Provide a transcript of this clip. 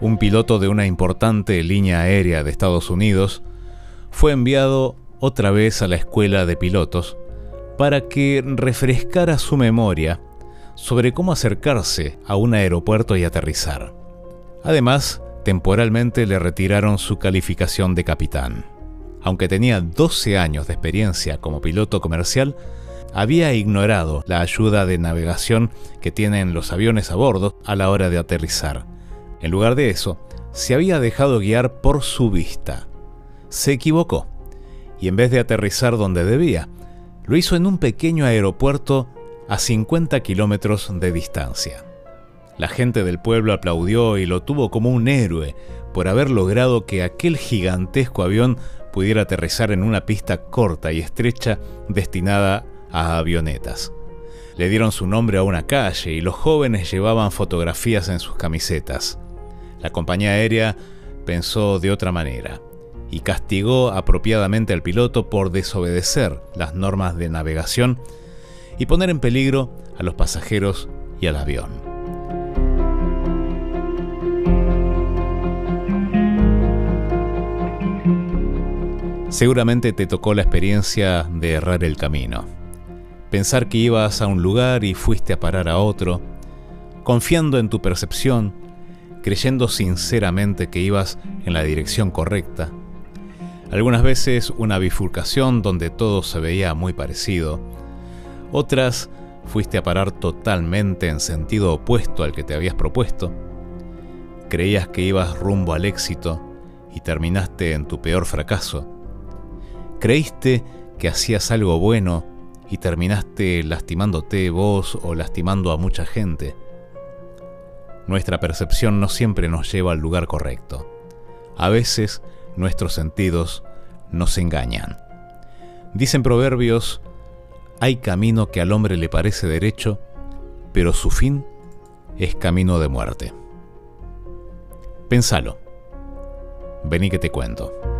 Un piloto de una importante línea aérea de Estados Unidos fue enviado otra vez a la escuela de pilotos para que refrescara su memoria sobre cómo acercarse a un aeropuerto y aterrizar. Además, temporalmente le retiraron su calificación de capitán. Aunque tenía 12 años de experiencia como piloto comercial, había ignorado la ayuda de navegación que tienen los aviones a bordo a la hora de aterrizar. En lugar de eso, se había dejado guiar por su vista. Se equivocó y en vez de aterrizar donde debía, lo hizo en un pequeño aeropuerto a 50 kilómetros de distancia. La gente del pueblo aplaudió y lo tuvo como un héroe por haber logrado que aquel gigantesco avión pudiera aterrizar en una pista corta y estrecha destinada a avionetas. Le dieron su nombre a una calle y los jóvenes llevaban fotografías en sus camisetas. La compañía aérea pensó de otra manera y castigó apropiadamente al piloto por desobedecer las normas de navegación y poner en peligro a los pasajeros y al avión. Seguramente te tocó la experiencia de errar el camino. Pensar que ibas a un lugar y fuiste a parar a otro, confiando en tu percepción, creyendo sinceramente que ibas en la dirección correcta. Algunas veces una bifurcación donde todo se veía muy parecido. Otras fuiste a parar totalmente en sentido opuesto al que te habías propuesto. Creías que ibas rumbo al éxito y terminaste en tu peor fracaso. Creíste que hacías algo bueno y terminaste lastimándote vos o lastimando a mucha gente. Nuestra percepción no siempre nos lleva al lugar correcto. A veces nuestros sentidos nos engañan. Dicen proverbios, hay camino que al hombre le parece derecho, pero su fin es camino de muerte. Pensalo. Vení que te cuento.